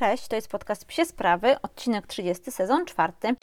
Cześć, to jest podcast Psie Sprawy, odcinek 30, sezon czwarty.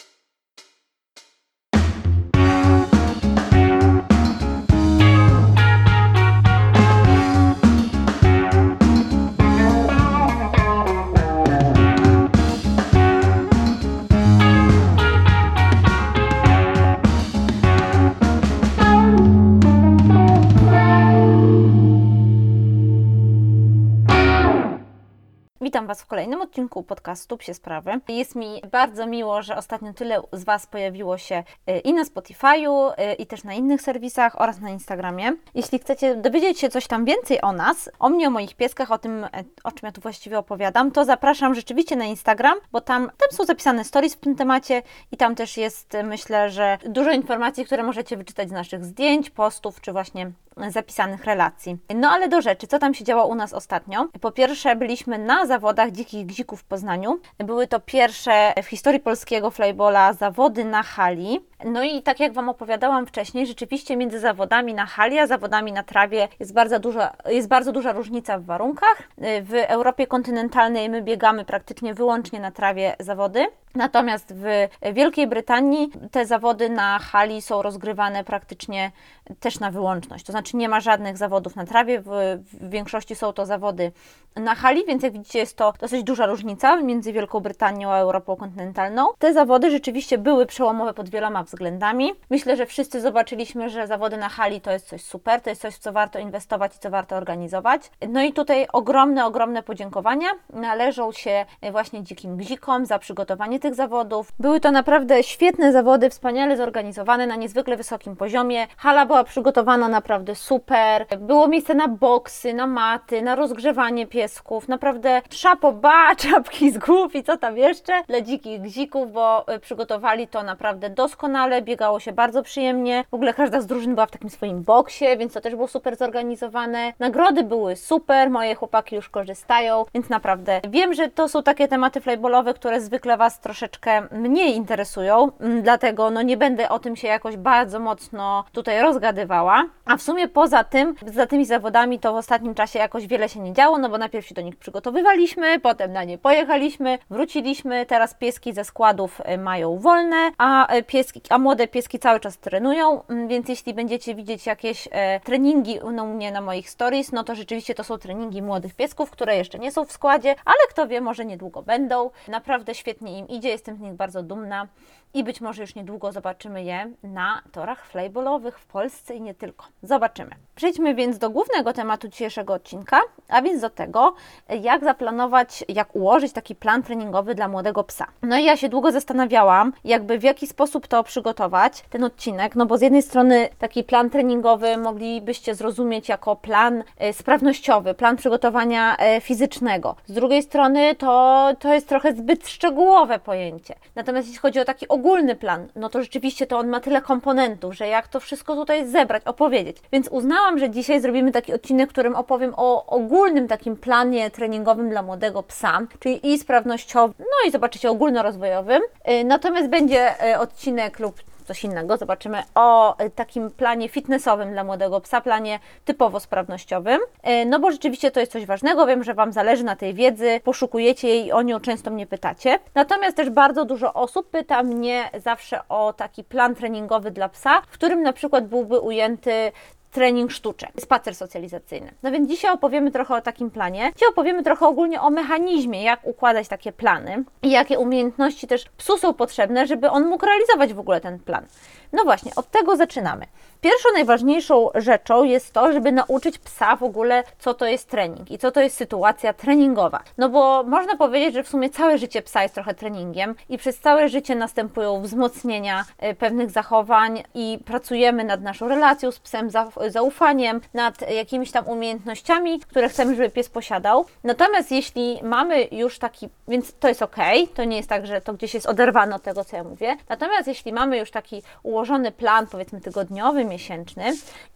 Witam Was w kolejnym odcinku podcastu Psie Sprawy. Jest mi bardzo miło, że ostatnio tyle z Was pojawiło się y, i na Spotify'u, y, i też na innych serwisach oraz na Instagramie. Jeśli chcecie dowiedzieć się coś tam więcej o nas, o mnie, o moich pieskach, o tym, y, o czym ja tu właściwie opowiadam, to zapraszam rzeczywiście na Instagram, bo tam, tam są zapisane stories w tym temacie i tam też jest, myślę, że dużo informacji, które możecie wyczytać z naszych zdjęć, postów, czy właśnie zapisanych relacji. No ale do rzeczy, co tam się działo u nas ostatnio? Po pierwsze, byliśmy na zawodach Dzikich Gzików w Poznaniu. Były to pierwsze w historii polskiego flybola zawody na hali. No i tak jak Wam opowiadałam wcześniej, rzeczywiście między zawodami na hali a zawodami na trawie jest bardzo duża, jest bardzo duża różnica w warunkach. W Europie kontynentalnej my biegamy praktycznie wyłącznie na trawie zawody. Natomiast w Wielkiej Brytanii te zawody na hali są rozgrywane praktycznie też na wyłączność. To znaczy nie ma żadnych zawodów na trawie, w, w, większości są to zawody na hali, więc jak widzicie jest to dosyć duża różnica między Wielką Brytanią a Europą kontynentalną. Te zawody rzeczywiście były przełomowe pod wieloma względami. Myślę, że wszyscy zobaczyliśmy, że zawody na hali to jest coś super, to jest coś, w co warto inwestować i co warto organizować. No i tutaj ogromne, ogromne podziękowania należą się właśnie dzikim gzikom za przygotowanie tych zawodów. Były to naprawdę świetne zawody, wspaniale zorganizowane na niezwykle wysokim poziomie. Hala była przygotowana naprawdę super. Było miejsce na boksy, na maty, na rozgrzewanie piesków. Naprawdę szapo ba, czapki z głów i co tam jeszcze dla dzikich gzików, bo przygotowali to naprawdę doskonale, biegało się bardzo przyjemnie. W ogóle każda z drużyn była w takim swoim boksie, więc to też było super zorganizowane. Nagrody były super, moje chłopaki już korzystają, więc naprawdę wiem, że to są takie tematy flybolowe, które zwykle Was troszeczkę mniej interesują, dlatego no nie będę o tym się jakoś bardzo mocno tutaj rozgadywała. A w sumie poza tym, za tymi zawodami to w ostatnim czasie jakoś wiele się nie działo, no bo najpierw się do nich przygotowywaliśmy, potem na nie pojechaliśmy, wróciliśmy, teraz pieski ze składów mają wolne, a pieski, a młode pieski cały czas trenują, więc jeśli będziecie widzieć jakieś e, treningi u mnie na moich stories, no to rzeczywiście to są treningi młodych piesków, które jeszcze nie są w składzie, ale kto wie, może niedługo będą. Naprawdę świetnie im idzie, jestem z nich bardzo dumna i być może już niedługo zobaczymy je na torach flyballowych w Polsce i nie tylko. Zobaczymy. Przejdźmy więc do głównego tematu dzisiejszego odcinka, a więc do tego, jak zaplanować, jak ułożyć taki plan treningowy dla młodego psa. No i ja się długo zastanawiałam, jakby w jaki sposób to przygotować, ten odcinek, no bo z jednej strony taki plan treningowy moglibyście zrozumieć jako plan e, sprawnościowy, plan przygotowania e, fizycznego. Z drugiej strony to, to jest trochę zbyt szczegółowe pojęcie. Natomiast jeśli chodzi o taki ogólny plan, no to rzeczywiście to on ma tyle komponentów, że jak to wszystko tutaj zebrać, opowiedzieć. Więc uznałam, że dzisiaj zrobimy taki odcinek, w którym opowiem o ogólnym takim planie treningowym dla młodego psa, czyli i sprawnościowym, no i zobaczycie ogólnorozwojowym. Y, natomiast będzie y, odcinek lub coś innego. Zobaczymy o y, takim planie fitnessowym dla młodego psa, planie typowo sprawnościowym. No bo rzeczywiście to jest coś ważnego. Wiem, że Wam zależy na tej wiedzy, poszukujecie jej, o nią często mnie pytacie. Natomiast też bardzo dużo osób pyta mnie zawsze o taki plan treningowy dla psa, w którym na przykład byłby ujęty trening sztuczek, spacer socjalizacyjny. No więc dzisiaj opowiemy trochę o takim planie. Dzisiaj opowiemy trochę ogólnie o mechanizmie, jak układać takie plany i jakie umiejętności też psu są potrzebne, żeby on mógł realizować w ogóle ten plan. No właśnie, od tego zaczynamy. Pierwszą najważniejszą rzeczą jest to, żeby nauczyć psa w ogóle, co to jest trening i co to jest sytuacja treningowa. No bo można powiedzieć, że w sumie całe życie psa jest trochę treningiem i przez całe życie następują wzmocnienia e, pewnych zachowań i pracujemy nad naszą relacją z psem, zaufaniem, nad jakimiś tam umiejętnościami, które chcemy, żeby pies posiadał. Natomiast jeśli mamy już taki, więc to jest ok, to nie jest tak, że to gdzieś jest oderwane od tego, co ja mówię. Natomiast jeśli mamy już taki ułożony plan, powiedzmy tygodniowy, miesięczny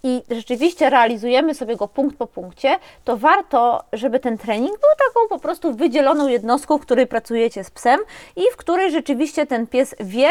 i rzeczywiście realizujemy sobie go punkt po punkcie, to warto, żeby ten trening był taką po prostu wydzieloną jednostką, w której pracujecie z psem i w której rzeczywiście ten pies wie,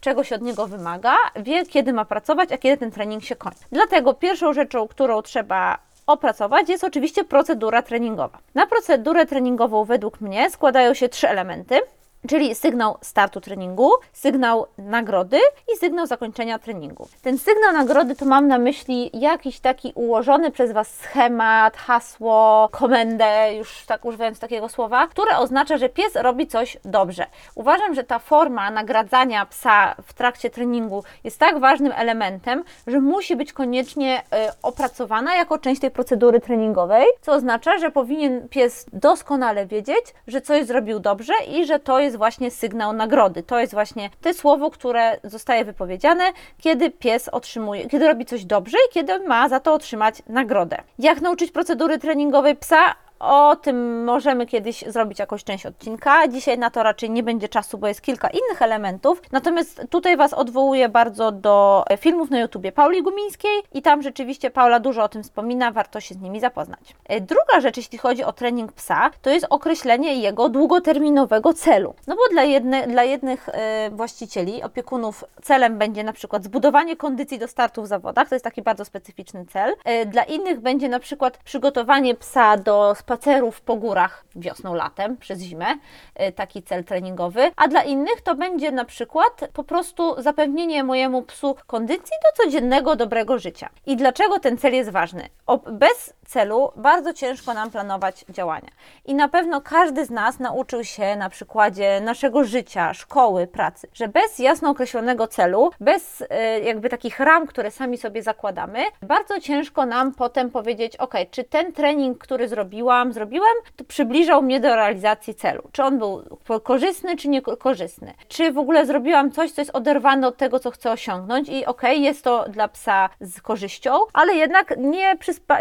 czego się od niego wymaga, wie, kiedy ma pracować, a kiedy ten trening się kończy. Dlatego pierwszą rzeczą, którą trzeba opracować, jest oczywiście procedura treningowa. Na procedurę treningową według mnie składają się trzy elementy czyli sygnał startu treningu, sygnał nagrody i sygnał zakończenia treningu. Ten sygnał nagrody to mam na myśli jakiś taki ułożony przez Was schemat, hasło, komendę, już tak używając takiego słowa, które oznacza, że pies robi coś dobrze. Uważam, że ta forma nagradzania psa w trakcie treningu jest tak ważnym elementem, że musi być koniecznie y, opracowana jako część tej procedury treningowej, co oznacza, że powinien pies doskonale wiedzieć, że coś zrobił dobrze i że to jest jest właśnie sygnał nagrody. To jest właśnie to słowo, które zostaje wypowiedziane, kiedy pies otrzymuje, kiedy robi coś dobrze i kiedy ma za to otrzymać nagrodę. Jak nauczyć procedury treningowej psa? O tym możemy kiedyś zrobić jakąś część odcinka. Dzisiaj na to raczej nie będzie czasu, bo jest kilka innych elementów. Natomiast tutaj Was odwołuję bardzo do filmów na YouTubie Pauli Gumińskiej i tam rzeczywiście Paula dużo o tym wspomina, warto się z nimi zapoznać. E, druga rzecz, jeśli chodzi o trening psa, to jest określenie jego długoterminowego celu. No bo dla, jedne, dla jednych e, właścicieli, opiekunów, celem będzie na przykład zbudowanie kondycji do startu w zawodach, to jest taki bardzo specyficzny cel. E, dla innych będzie na przykład przygotowanie psa do spacerów po górach wiosną, latem, przez zimę, y, taki cel treningowy, a dla innych to będzie na przykład po prostu zapewnienie mojemu psu kondycji do codziennego dobrego życia. I dlaczego ten cel jest ważny? Bez celu bardzo ciężko nam planować działania. I na pewno każdy z nas nauczył się na przykładzie naszego życia, szkoły, pracy, że bez jasno określonego celu, bez y, jakby takich ram, które sami sobie zakładamy, bardzo ciężko nam potem powiedzieć, ok, czy ten trening, który zrobiłam, zrobiłem, to przybliżał mnie do realizacji celu. Czy on był korzystny, czy niekorzystny. Czy w ogóle zrobiłam coś, co jest oderwane od tego, co chcę osiągnąć i okay, jest to dla psa z korzyścią, ale jednak nie,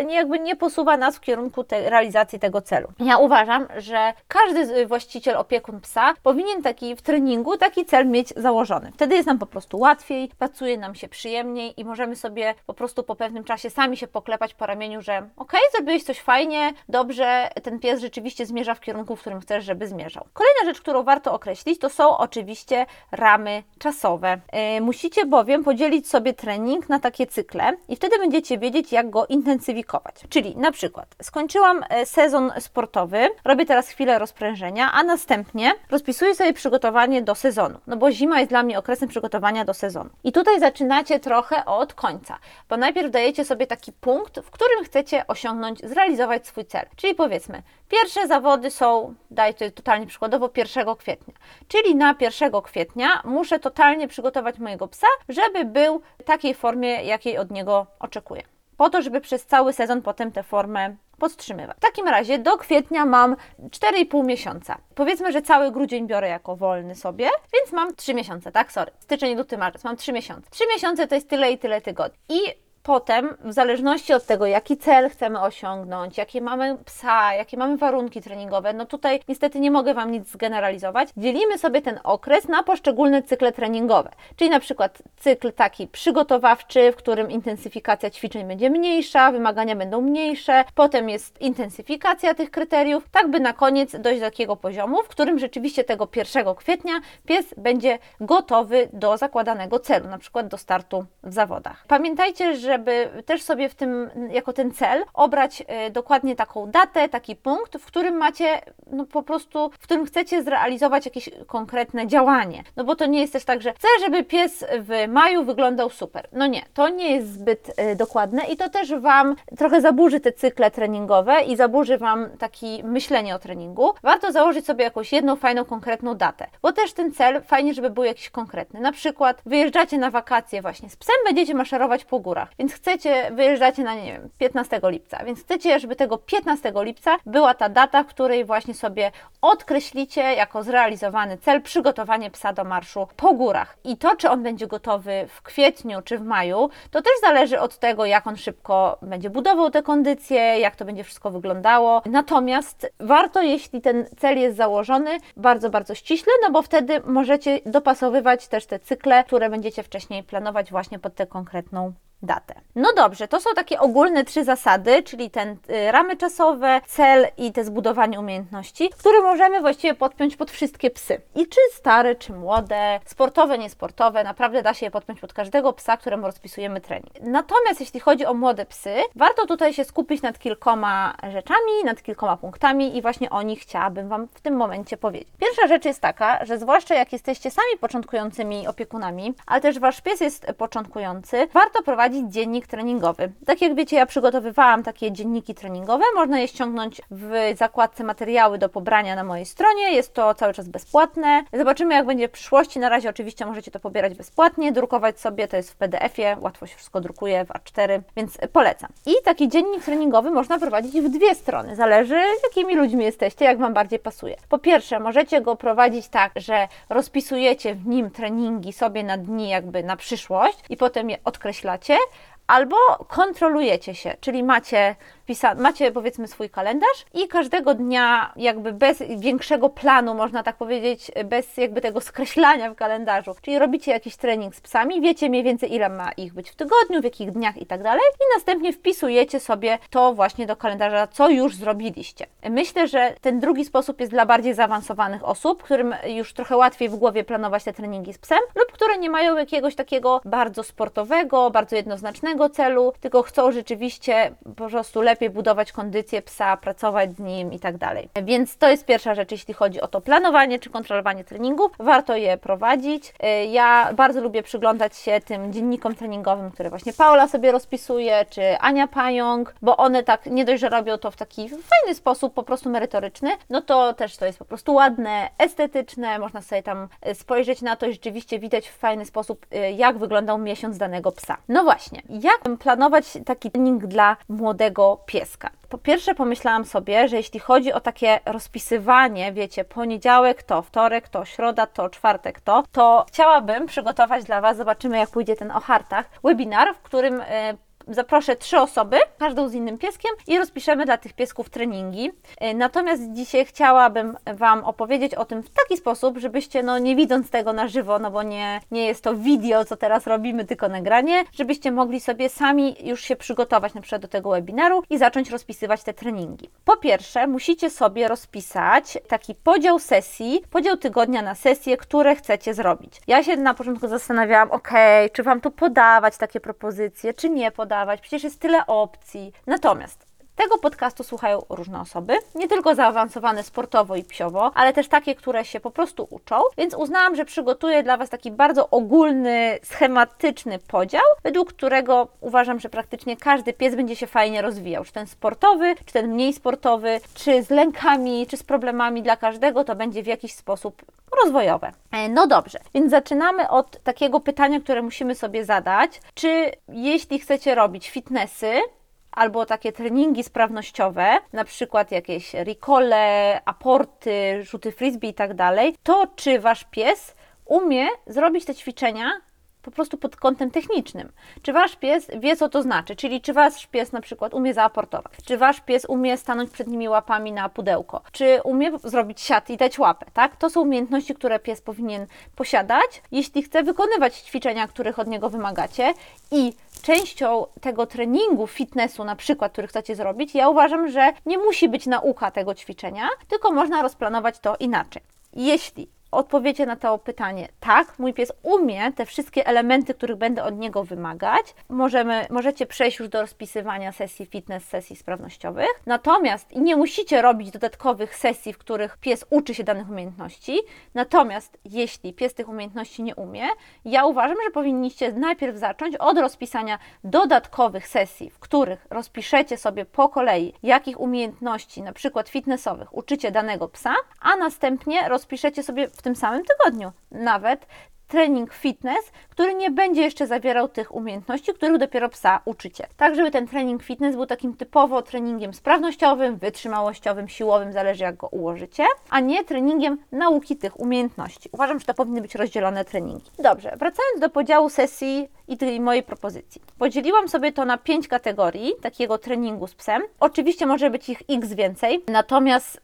nie, jakby nie posuwa nas w kierunku tej realizacji tego celu. Ja uważam, że każdy właściciel, opiekun psa powinien taki w treningu taki cel mieć założony. Wtedy jest nam po prostu łatwiej, pracuje nam się przyjemniej i możemy sobie po prostu po pewnym czasie sami się poklepać po ramieniu, że okej, okay, zrobiłeś coś fajnie, dobrze, ten pies rzeczywiście zmierza w kierunku, w którym chcesz, żeby zmierzał. Kolejna rzecz, którą warto określić, to są oczywiście ramy czasowe. Yy, musicie bowiem podzielić sobie trening na takie cykle i wtedy będziecie wiedzieć, jak go intensyfikować. Czyli na przykład skończyłam e, sezon sportowy, robię teraz chwilę rozprężenia, a następnie rozpisuję sobie przygotowanie do sezonu, no bo zima jest dla mnie okresem przygotowania do sezonu. I tutaj zaczynacie trochę od końca, bo najpierw dajecie sobie taki punkt, w którym chcecie osiągnąć, zrealizować swój cel. Czyli powiedzmy, pierwsze zawody są, daj to totalnie przykładowo, 1 kwietnia. Czyli na 1 kwietnia muszę totalnie przygotować mojego psa, żeby był w takiej formie, jakiej od niego oczekuję. Po to, żeby przez cały sezon potem tę formę podtrzymywać. W takim razie do kwietnia mam 4,5 miesiąca. Powiedzmy, że cały grudzień biorę jako wolny sobie, więc mam 3 miesiące, tak? Sorry. Styczeń, luty, marzec. Mam 3 miesiące. 3 miesiące to jest tyle i tyle tygodni. I potem, w zależności od tego, jaki cel chcemy osiągnąć, jakie mamy psa, jakie mamy warunki treningowe, no tutaj niestety nie mogę Wam nic zgeneralizować, dzielimy sobie ten okres na poszczególne cykle treningowe. Czyli na przykład cykl taki przygotowawczy, w którym intensyfikacja ćwiczeń będzie mniejsza, wymagania będą mniejsze, potem jest intensyfikacja tych kryteriów, tak by na koniec dojść do takiego poziomu, w którym rzeczywiście tego 1 kwietnia pies będzie gotowy do zakładanego celu, na przykład do startu w zawodach. Pamiętajcie, że żeby też sobie w tym, jako ten cel, obrać y, dokładnie taką datę, taki punkt, w którym macie, no po prostu, w którym chcecie zrealizować jakieś konkretne działanie. No bo to nie jest też tak, że chcę, żeby pies w maju wyglądał super. No nie, to nie jest zbyt y, dokładne i to też Wam trochę zaburzy te cykle treningowe i zaburzy Wam takie myślenie o treningu. Warto założyć sobie jakąś jedną fajną, konkretną datę, bo też ten cel fajnie, żeby był jakiś konkretny. Na przykład wyjeżdżacie na wakacje właśnie z psem, będziecie maszerować po górach więc chcecie, wyjeżdżacie na, nie wiem, 15 lipca, więc chcecie, żeby tego 15 lipca była ta data, której właśnie sobie odkreślicie jako zrealizowany cel przygotowanie psa do marszu po górach. I to, czy on będzie gotowy w kwietniu czy w maju, to też zależy od tego, jak on szybko będzie budował te kondycje, jak to będzie wszystko wyglądało. Natomiast warto, jeśli ten cel jest założony, bardzo, bardzo ściśle, no bo wtedy możecie dopasowywać też te cykle, które będziecie wcześniej planować właśnie pod tę konkretną datę. No dobrze, to są takie ogólne trzy zasady, czyli ten y, ramy czasowe, cel i te zbudowanie umiejętności, które możemy właściwie podpiąć pod wszystkie psy. I czy stare, czy młode, sportowe, niesportowe, naprawdę da się je podpiąć pod każdego psa, któremu rozpisujemy trening. Natomiast jeśli chodzi o młode psy, warto tutaj się skupić nad kilkoma rzeczami, nad kilkoma punktami i właśnie o nich chciałabym Wam w tym momencie powiedzieć. Pierwsza rzecz jest taka, że zwłaszcza jak jesteście sami początkującymi opiekunami, ale też Wasz pies jest początkujący, warto prowadzić dziennik treningowy. Tak jak wiecie, ja przygotowywałam takie dzienniki treningowe, można je ściągnąć w zakładce materiały do pobrania na mojej stronie, jest to cały czas bezpłatne. Zobaczymy jak będzie w przyszłości, na razie oczywiście możecie to pobierać bezpłatnie, drukować sobie, to jest w PDF-ie, łatwo się wszystko drukuje w A4, więc polecam. I taki dziennik treningowy można prowadzić w dwie strony, zależy jakimi ludźmi jesteście, jak Wam bardziej pasuje. Po pierwsze, możecie go prowadzić tak, że rozpisujecie w nim treningi sobie na dni jakby na przyszłość i potem je odkreślacie, albo kontrolujecie się, czyli macie macie powiedzmy swój kalendarz i każdego dnia jakby bez większego planu, można tak powiedzieć, bez jakby tego skreślania w kalendarzu, czyli robicie jakiś trening z psami, wiecie mniej więcej ile ma ich być w tygodniu, w jakich dniach i tak dalej i następnie wpisujecie sobie to właśnie do kalendarza, co już zrobiliście. Myślę, że ten drugi sposób jest dla bardziej zaawansowanych osób, którym już trochę łatwiej w głowie planować te treningi z psem lub które nie mają jakiegoś takiego bardzo sportowego, bardzo jednoznacznego celu, tylko chcą rzeczywiście po prostu lepiej lepiej budować kondycję psa, pracować z nim i tak dalej. Więc to jest pierwsza rzecz, jeśli chodzi o to planowanie czy kontrolowanie treningów. Warto je prowadzić. Y, ja bardzo lubię przyglądać się tym dziennikom treningowym, które właśnie Paula sobie rozpisuje, czy Ania Pająk, bo one tak nie dość, że robią to w taki fajny sposób, po prostu merytoryczny, no to też to jest po prostu ładne, estetyczne, można sobie tam y, spojrzeć na to i rzeczywiście widać w fajny sposób, y, jak wyglądał miesiąc danego psa. No właśnie, jak planować taki trening dla młodego pieska. Po pierwsze pomyślałam sobie, że jeśli chodzi o takie rozpisywanie, wiecie, poniedziałek to, wtorek to, środa to, czwartek to, to chciałabym przygotować dla Was, zobaczymy jak pójdzie ten o hartach, webinar, w którym e, zaproszę trzy osoby, każdą z innym pieskiem i rozpiszemy dla tych piesków treningi. E, natomiast dzisiaj chciałabym Wam opowiedzieć o tym w taki sposób, żebyście, no nie widząc tego na żywo, no bo nie, nie jest to wideo, co teraz robimy, tylko nagranie, żebyście mogli sobie sami już się przygotować na przykład do tego webinaru i zacząć rozpisywać te treningi. Po pierwsze, musicie sobie rozpisać taki podział sesji, podział tygodnia na sesje, które chcecie zrobić. Ja się na początku zastanawiałam, ok, czy Wam tu podawać takie propozycje, czy nie podawać, przecież jest tyle opcji. Natomiast tego podcastu słuchają różne osoby, nie tylko zaawansowane sportowo i psiowo, ale też takie, które się po prostu uczą, więc uznałam, że przygotuję dla Was taki bardzo ogólny, schematyczny podział, według którego uważam, że praktycznie każdy pies będzie się fajnie rozwijał. Czy ten sportowy, czy ten mniej sportowy, czy z lękami, czy z problemami dla każdego, to będzie w jakiś sposób rozwojowe. E, no dobrze, więc zaczynamy od takiego pytania, które musimy sobie zadać. Czy jeśli chcecie robić fitnessy, albo takie treningi sprawnościowe, na przykład jakieś recole, aporty, rzuty frisbee i tak dalej, to czy wasz pies umie zrobić te ćwiczenia po prostu pod kątem technicznym. Czy wasz pies wie, co to znaczy? Czyli czy wasz pies na przykład umie zaaportować? Czy wasz pies umie stanąć przed nimi łapami na pudełko? Czy umie zrobić siat i dać łapę, tak? To są umiejętności, które pies powinien posiadać, jeśli chce wykonywać ćwiczenia, których od niego wymagacie i częścią tego treningu, fitnessu na przykład, który chcecie zrobić, ja uważam, że nie musi być nauka tego ćwiczenia, tylko można rozplanować to inaczej. Jeśli odpowiecie na to pytanie, tak, mój pies umie te wszystkie elementy, których będę od niego wymagać. Możemy, możecie przejść już do rozpisywania sesji fitness, sesji sprawnościowych. Natomiast nie musicie robić dodatkowych sesji, w których pies uczy się danych umiejętności. Natomiast jeśli pies tych umiejętności nie umie, ja uważam, że powinniście najpierw zacząć od rozpisania dodatkowych sesji, w których rozpiszecie sobie po kolei, jakich umiejętności, na przykład fitnessowych, uczycie danego psa, a następnie rozpiszecie sobie w tym samym tygodniu. Nawet trening fitness, który nie będzie jeszcze zawierał tych umiejętności, których dopiero psa uczycie. Tak, żeby ten trening fitness był takim typowo treningiem sprawnościowym, wytrzymałościowym, siłowym, zależy jak go ułożycie, a nie treningiem nauki tych umiejętności. Uważam, że to powinny być rozdzielone treningi. Dobrze, wracając do podziału sesji i tej mojej propozycji. Podzieliłam sobie to na pięć kategorii takiego treningu z psem. Oczywiście może być ich x więcej, natomiast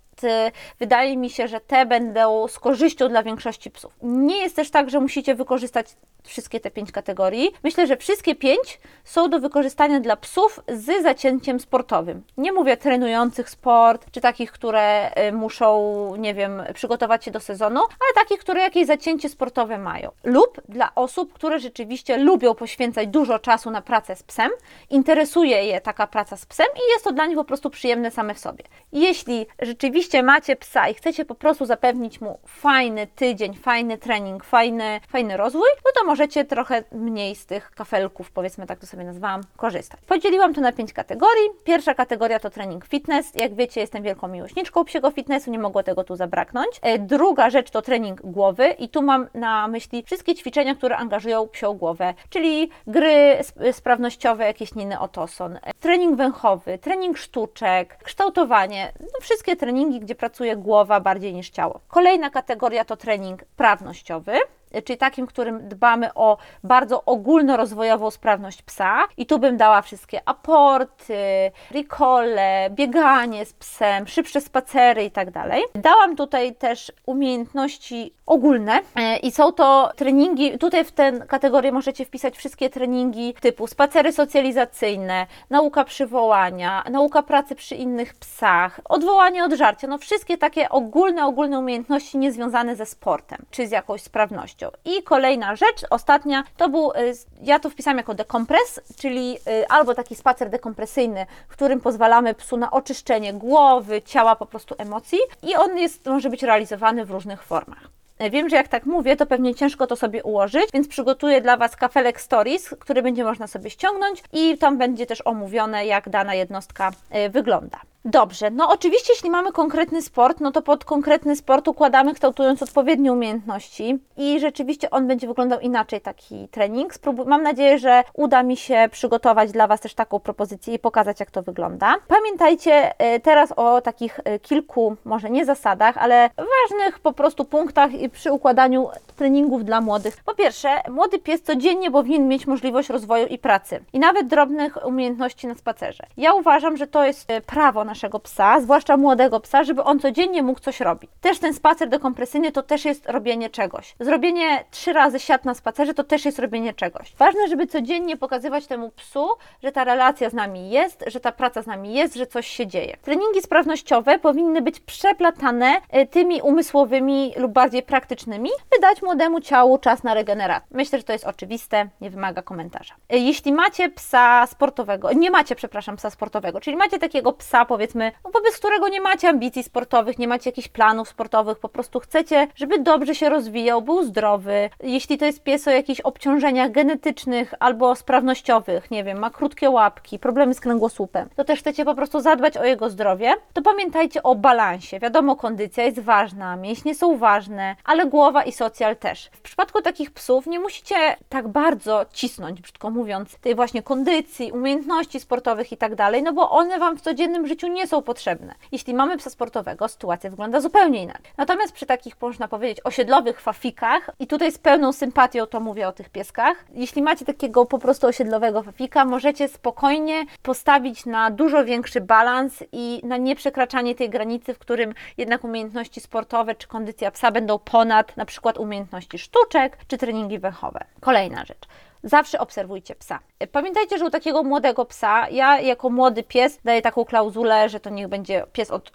wydaje mi się, że te będą z korzyścią dla większości psów. Nie jest też tak, że musicie wykorzystać wszystkie te pięć kategorii. Myślę, że wszystkie pięć są do wykorzystania dla psów z zacięciem sportowym. Nie mówię trenujących sport, czy takich, które y, muszą, nie wiem, przygotować się do sezonu, ale takich, które jakieś zacięcie sportowe mają. Lub dla osób, które rzeczywiście lubią poświęcać dużo czasu na pracę z psem, interesuje je taka praca z psem i jest to dla nich po prostu przyjemne same w sobie. Jeśli rzeczywiście macie psa i chcecie po prostu zapewnić mu fajny tydzień, fajny trening, fajny, fajny rozwój, no to możecie trochę mniej z tych kafelków, powiedzmy tak to sobie nazwałam, korzystać. Podzieliłam to na pięć kategorii. Pierwsza kategoria to trening fitness. Jak wiecie, jestem wielką miłośniczką psiego fitnessu, nie mogło tego tu zabraknąć. E, druga rzecz to trening głowy i tu mam na myśli wszystkie ćwiczenia, które angażują psią głowę, czyli gry sprawnościowe, jakieś Niny Otoson, e, trening węchowy, trening sztuczek, kształtowanie, no wszystkie treningi, gdzie pracuje głowa bardziej niż ciało. Kolejna kategoria to trening prawnościowy czyli takim, którym dbamy o bardzo ogólnorozwojową sprawność psa. I tu bym dała wszystkie aporty, recole, bieganie z psem, szybsze spacery i tak dalej. Dałam tutaj też umiejętności ogólne e, i są to treningi, tutaj w tę kategorię możecie wpisać wszystkie treningi typu spacery socjalizacyjne, nauka przywołania, nauka pracy przy innych psach, odwołanie od żarcia, no wszystkie takie ogólne, ogólne umiejętności niezwiązane ze sportem, czy z jakąś sprawnością. I kolejna rzecz, ostatnia, to był, y, ja to wpisałam jako dekompres, czyli y, albo taki spacer dekompresyjny, w którym pozwalamy psu na oczyszczenie głowy, ciała, po prostu emocji i on jest, może być realizowany w różnych formach. Wiem, że jak tak mówię, to pewnie ciężko to sobie ułożyć, więc przygotuję dla Was kafelek Stories, który będzie można sobie ściągnąć i tam będzie też omówione, jak dana jednostka y, wygląda. Dobrze, no oczywiście jeśli mamy konkretny sport, no to pod konkretny sport układamy kształtując odpowiednie umiejętności i rzeczywiście on będzie wyglądał inaczej, taki trening. Spróbuj, mam nadzieję, że uda mi się przygotować dla Was też taką propozycję i pokazać, jak to wygląda. Pamiętajcie e, teraz o takich e, kilku, może nie zasadach, ale ważnych po prostu punktach przy układaniu treningów dla młodych. Po pierwsze, młody pies codziennie powinien mieć możliwość rozwoju i pracy i nawet drobnych umiejętności na spacerze. Ja uważam, że to jest e, prawo na naszego psa, zwłaszcza młodego psa, żeby on codziennie mógł coś robić. Też ten spacer dekompresyjny to też jest robienie czegoś. Zrobienie trzy razy siat na spacerze to też jest robienie czegoś. Ważne, żeby codziennie pokazywać temu psu, że ta relacja z nami jest, że ta praca z nami jest, że coś się dzieje. Treningi sprawnościowe powinny być przeplatane e, tymi umysłowymi lub bardziej praktycznymi, by dać młodemu ciału czas na regenerację. Myślę, że to jest oczywiste, nie wymaga komentarza. E, jeśli macie psa sportowego, nie macie, przepraszam, psa sportowego, czyli macie takiego psa, powiedzmy, powiedzmy, no wobec którego nie macie ambicji sportowych, nie macie jakichś planów sportowych, po prostu chcecie, żeby dobrze się rozwijał, był zdrowy. Jeśli to jest pies o jakichś obciążeniach genetycznych albo sprawnościowych, nie wiem, ma krótkie łapki, problemy z kręgosłupem, to też chcecie po prostu zadbać o jego zdrowie, to pamiętajcie o balansie. Wiadomo, kondycja jest ważna, mięśnie są ważne, ale głowa i socjal też. W przypadku takich psów nie musicie tak bardzo cisnąć, brzydko mówiąc, tej właśnie kondycji, umiejętności sportowych i tak dalej, no bo one Wam w codziennym życiu nie są potrzebne. Jeśli mamy psa sportowego, sytuacja wygląda zupełnie inaczej. Natomiast przy takich, można powiedzieć, osiedlowych fafikach, i tutaj z pełną sympatią to mówię o tych pieskach, jeśli macie takiego po prostu osiedlowego fafika, możecie spokojnie postawić na dużo większy balans i na nieprzekraczanie tej granicy, w którym jednak umiejętności sportowe czy kondycja psa będą ponad na przykład umiejętności sztuczek czy treningi węchowe. Kolejna rzecz. Zawsze obserwujcie psa. Pamiętajcie, że u takiego młodego psa, ja jako młody pies daję taką klauzulę, że to niech będzie pies od y,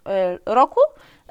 roku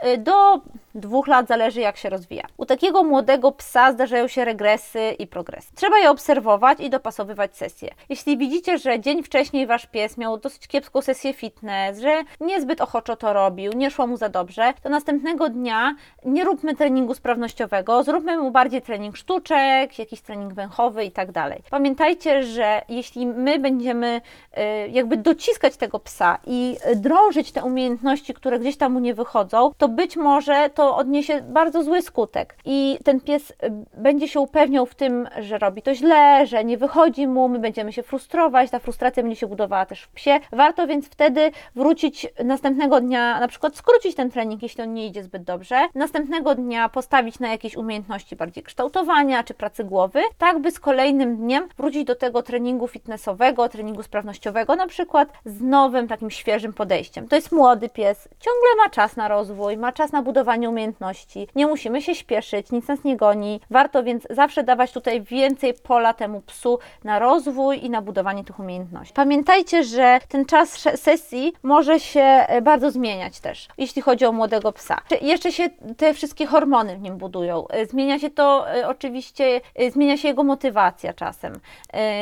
y, do dwóch lat, zależy jak się rozwija. U takiego młodego psa zdarzają się regresy i progresy. Trzeba je obserwować i dopasowywać sesje. Jeśli widzicie, że dzień wcześniej wasz pies miał dosyć kiepską sesję fitness, że niezbyt ochoczo to robił, nie szło mu za dobrze, to następnego dnia nie róbmy treningu sprawnościowego, zróbmy mu bardziej trening sztuczek, jakiś trening węchowy i tak dalej. Pamiętajcie, że jeśli my będziemy y, jakby dociskać tego psa i drążyć te umiejętności, które gdzieś tam mu nie wychodzą, to być może to odniesie bardzo zły skutek. I ten pies y, będzie się upewniał w tym, że robi to źle, że nie wychodzi mu, my będziemy się frustrować, ta frustracja będzie się budowała też w psie. Warto więc wtedy wrócić następnego dnia, na przykład skrócić ten trening, jeśli on nie idzie zbyt dobrze. Następnego dnia postawić na jakieś umiejętności bardziej kształtowania czy pracy głowy, tak by z kolejnym dniem wrócić do tego treningu fitnessowego, treningu sprawnościowego, na przykład z nowym takim świeżym podejściem. To jest młody pies, ciągle ma czas na rozwój, ma czas na budowanie umiejętności. Nie musimy się śpieszyć, nic nas nie goni. Warto więc zawsze dawać tutaj więcej pola temu psu na rozwój i na budowanie tych umiejętności. Pamiętajcie, że ten czas sesji może się e, bardzo zmieniać też, jeśli chodzi o młodego psa. Jeszcze się te wszystkie hormony w nim budują. E, zmienia się to e, oczywiście, zmienia się jego motywacja czasem.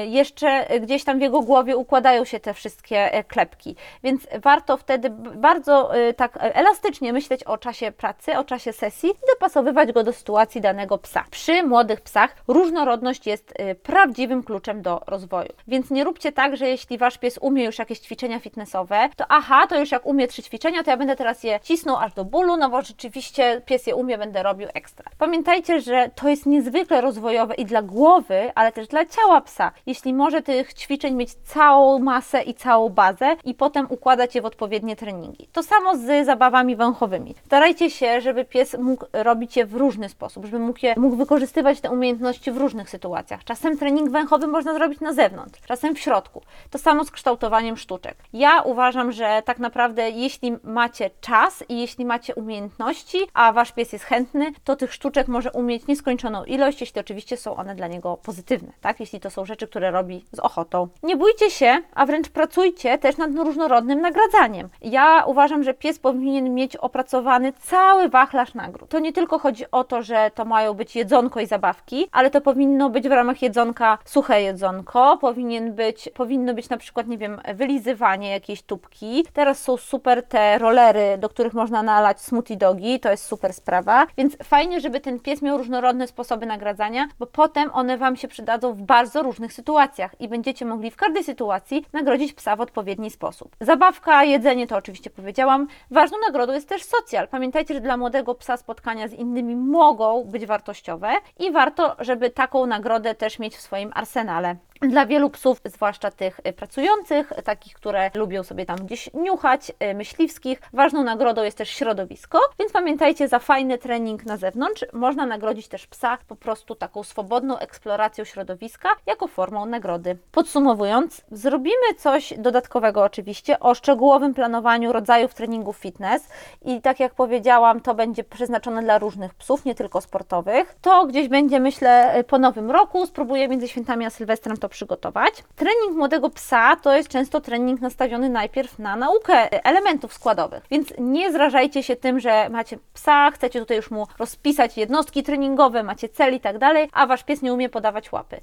Jeszcze gdzieś tam w jego głowie układają się te wszystkie klepki, więc warto wtedy bardzo tak elastycznie myśleć o czasie pracy, o czasie sesji i dopasowywać go do sytuacji danego psa. Przy młodych psach różnorodność jest prawdziwym kluczem do rozwoju. Więc nie róbcie tak, że jeśli wasz pies umie już jakieś ćwiczenia fitnessowe, to aha, to już jak umie trzy ćwiczenia, to ja będę teraz je cisnął aż do bólu, no bo rzeczywiście pies je umie, będę robił ekstra. Pamiętajcie, że to jest niezwykle rozwojowe i dla głowy, ale też dla ciała psa. Jeśli może tych ćwiczeń mieć całą masę i całą bazę i potem układać je w odpowiednie treningi. To samo z zabawami węchowymi. Starajcie się, żeby pies mógł robić je w różny sposób, żeby mógł, je, mógł wykorzystywać te umiejętności w różnych sytuacjach. Czasem trening węchowy można zrobić na zewnątrz, czasem w środku. To samo z kształtowaniem sztuczek. Ja uważam, że tak naprawdę jeśli macie czas i jeśli macie umiejętności, a wasz pies jest chętny, to tych sztuczek może umieć nieskończoną ilość, jeśli oczywiście są one dla niego pozytywne, tak? Jeśli to są rzeczy, które robi z ochotą. Nie bójcie się, a wręcz pracujcie też nad różnorodnym nagradzaniem. Ja uważam, że pies powinien mieć opracowany cały wachlarz nagród. To nie tylko chodzi o to, że to mają być jedzonko i zabawki, ale to powinno być w ramach jedzonka suche jedzonko, powinien być, powinno być na przykład, nie wiem, wylizywanie jakiejś tubki. Teraz są super te rolery, do których można nalać smoothie dogi, to jest super sprawa. Więc fajnie, żeby ten pies miał różnorodne sposoby nagradzania, bo potem one Wam się przydadzą w bardzo różnych sytuacjach i będziecie mogli w każdej sytuacji nagrodzić psa w odpowiedni sposób. Zabawka, jedzenie to oczywiście powiedziałam. Ważną nagrodą jest też socjal. Pamiętajcie, że dla młodego psa spotkania z innymi mogą być wartościowe i warto, żeby taką nagrodę też mieć w swoim arsenale. Dla wielu psów, zwłaszcza tych y, pracujących, takich, które lubią sobie tam gdzieś niuchać, y, myśliwskich, ważną nagrodą jest też środowisko, więc pamiętajcie, za fajny trening na zewnątrz można nagrodzić też psa po prostu taką swobodną eksploracją środowiska jako formą nagrody. Podsumowując, zrobimy coś dodatkowego oczywiście o szczegółowym planowaniu rodzajów treningów fitness i tak jak powiedziałam, to będzie przeznaczone dla różnych psów, nie tylko sportowych. To gdzieś będzie, myślę, po nowym roku, spróbuję między świętami a Sylwestrem to to przygotować. Trening młodego psa to jest często trening nastawiony najpierw na naukę elementów składowych, więc nie zrażajcie się tym, że macie psa, chcecie tutaj już mu rozpisać jednostki treningowe, macie cel i tak dalej, a wasz pies nie umie podawać łapy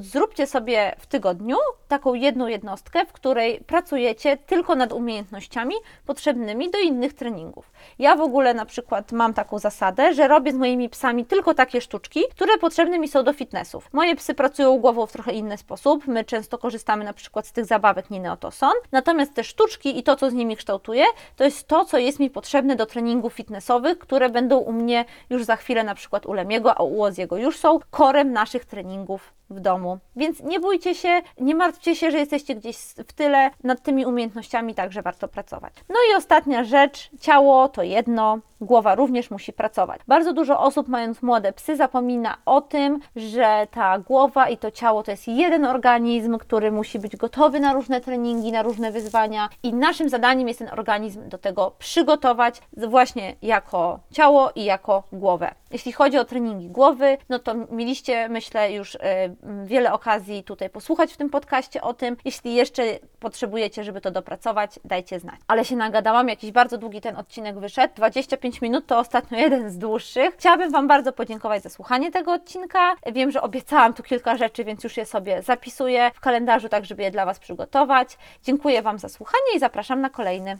zróbcie sobie w tygodniu taką jedną jednostkę, w której pracujecie tylko nad umiejętnościami potrzebnymi do innych treningów. Ja w ogóle na przykład mam taką zasadę, że robię z moimi psami tylko takie sztuczki, które potrzebne mi są do fitnessów. Moje psy pracują głową w trochę inny sposób. My często korzystamy na przykład z tych zabawek Niny Otoson. Natomiast te sztuczki i to, co z nimi kształtuję, to jest to, co jest mi potrzebne do treningów fitnessowych, które będą u mnie już za chwilę na przykład u Lemiego, a u Oziego już są korem naszych treningów w domu. Więc nie bójcie się, nie martwcie się, że jesteście gdzieś w tyle. Nad tymi umiejętnościami także warto pracować. No i ostatnia rzecz, ciało to jedno, głowa również musi pracować. Bardzo dużo osób, mając młode psy, zapomina o tym, że ta głowa i to ciało to jest jeden organizm, który musi być gotowy na różne treningi, na różne wyzwania, i naszym zadaniem jest ten organizm do tego przygotować, właśnie jako ciało i jako głowę. Jeśli chodzi o treningi głowy, no to mieliście, myślę, już y, wiele okazji tutaj posłuchać w tym podcaście o tym. Jeśli jeszcze potrzebujecie, żeby to dopracować, dajcie znać. Ale się nagadałam, jakiś bardzo długi ten odcinek wyszedł, 25 5 minut to ostatnio jeden z dłuższych. Chciałabym Wam bardzo podziękować za słuchanie tego odcinka. Wiem, że obiecałam tu kilka rzeczy, więc już je sobie zapisuję w kalendarzu, tak żeby je dla Was przygotować. Dziękuję Wam za słuchanie i zapraszam na kolejny.